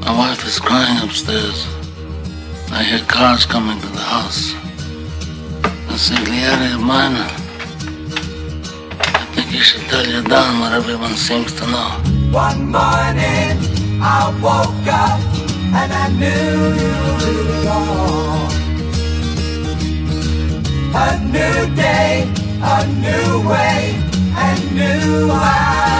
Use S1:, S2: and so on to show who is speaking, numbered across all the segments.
S1: My wife is crying upstairs. I hear cars coming to the house. That's Igliari Minor. I think you should tell your dad what everyone seems to know.
S2: One morning I woke up and I knew you were gone. A new day, a new way, a
S3: new life.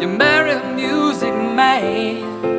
S4: You
S5: marry a music man.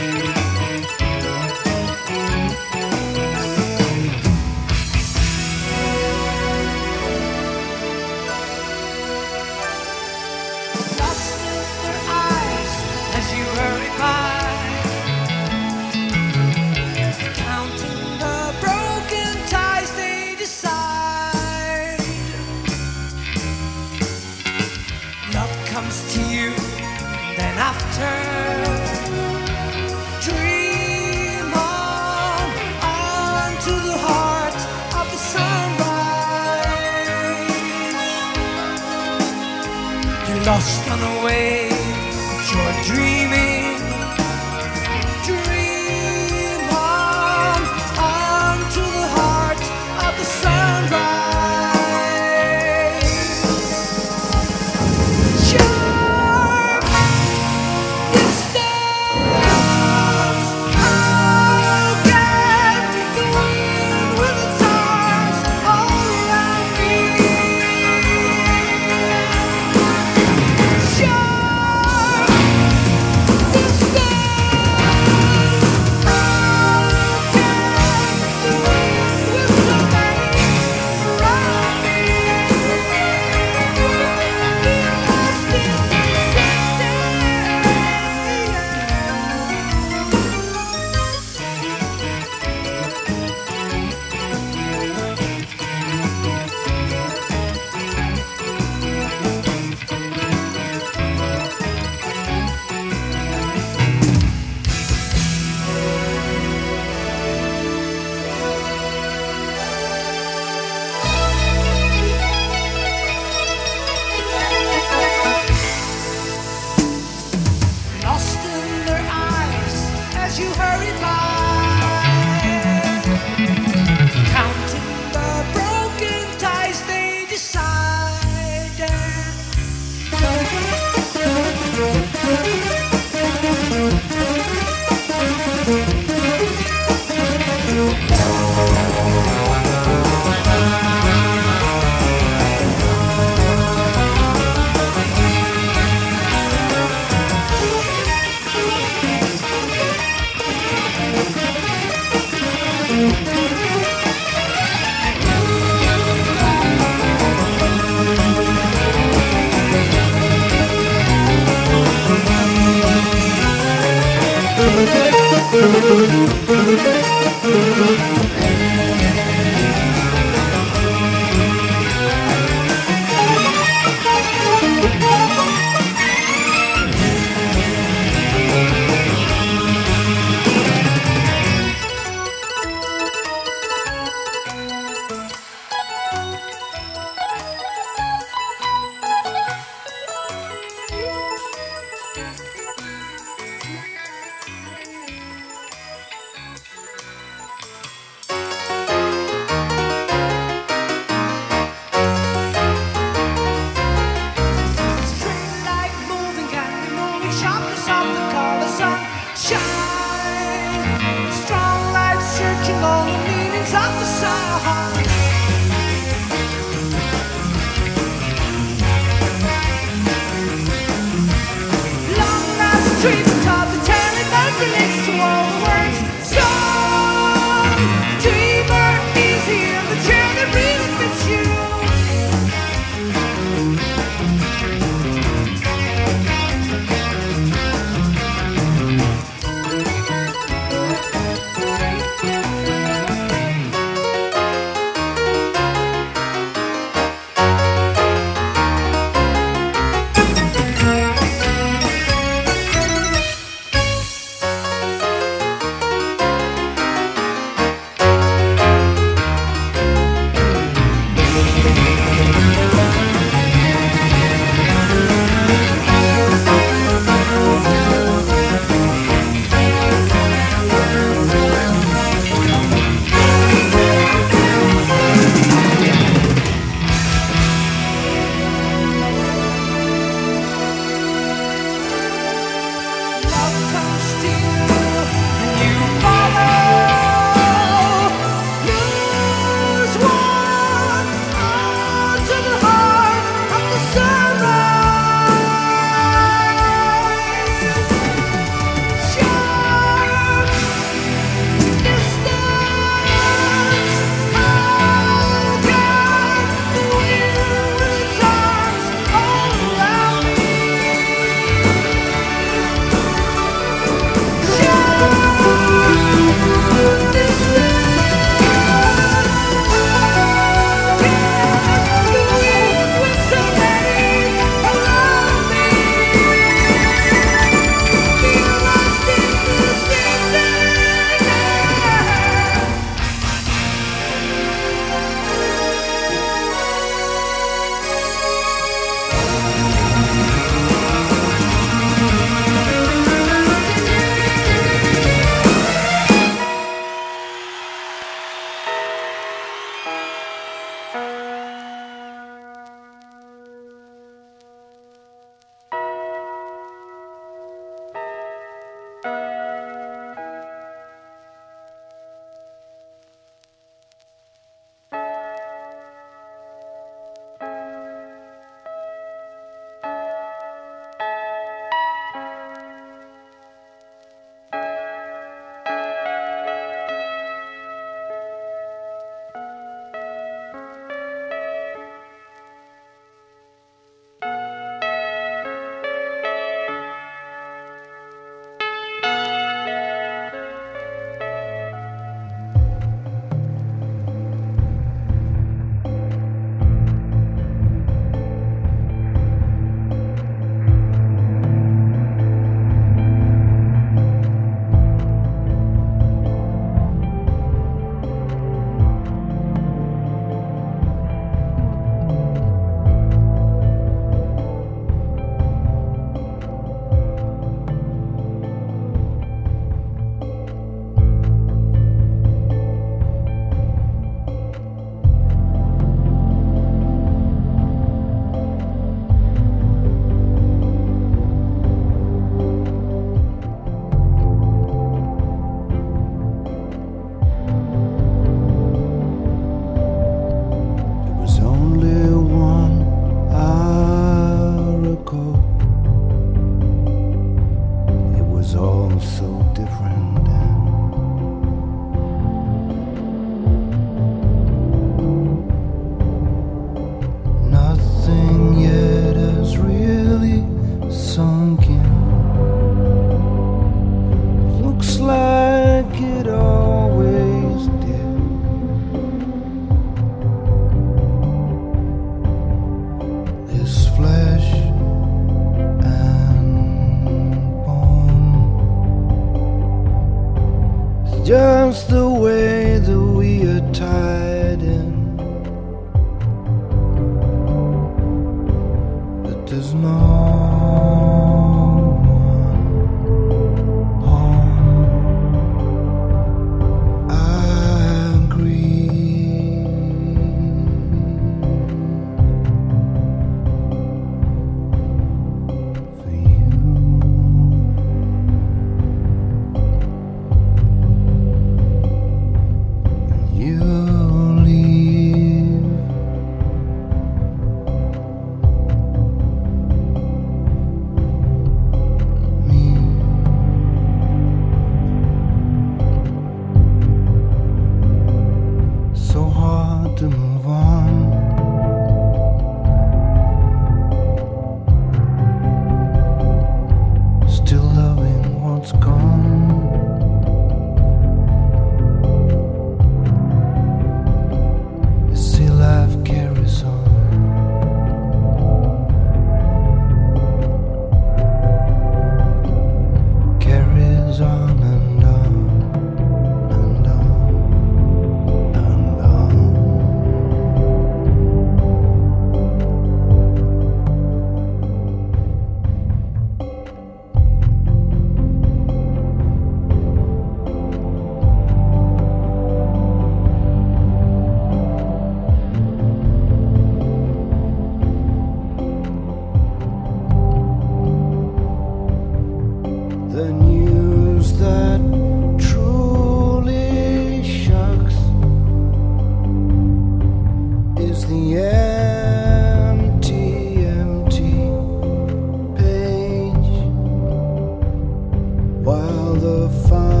S5: The
S3: final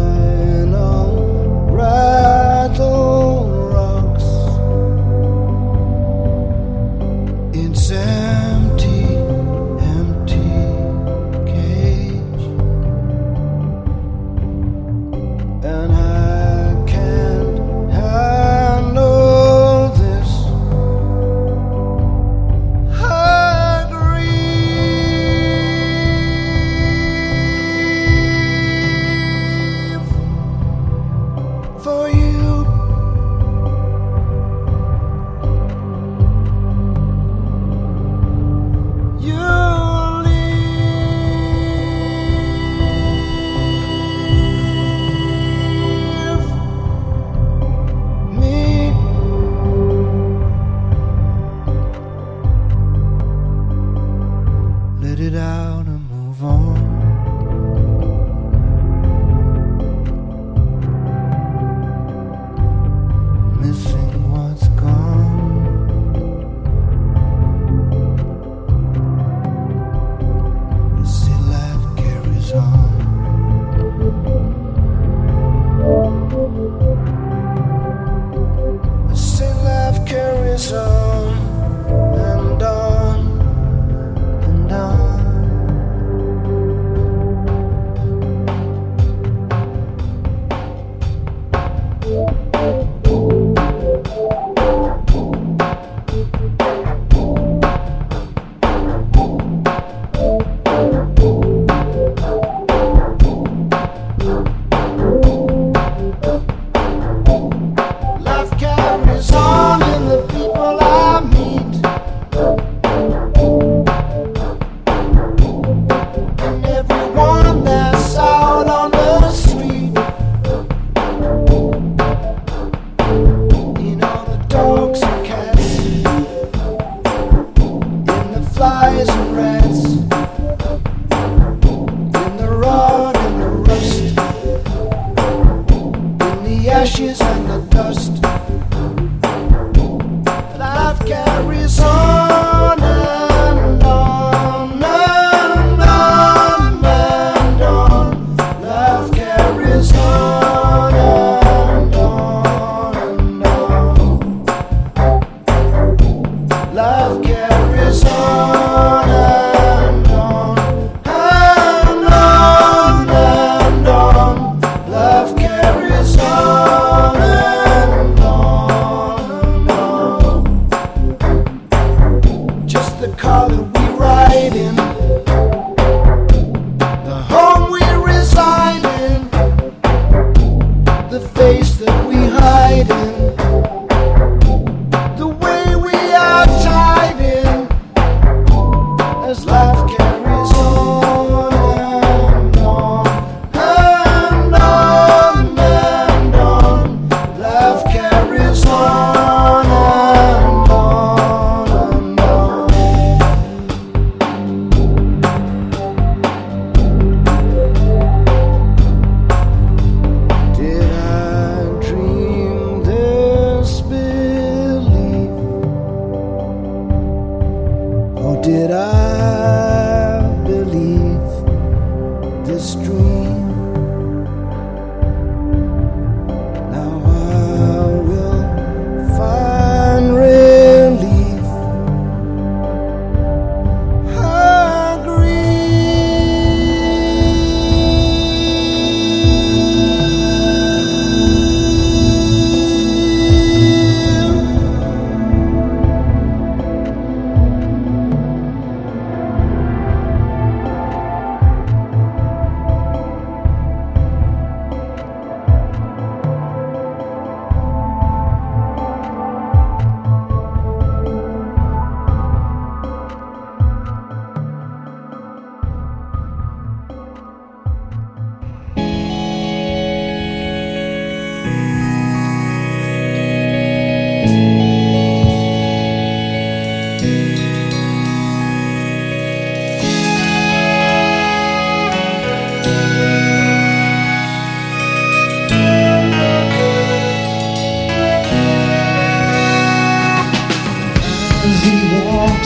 S3: we walk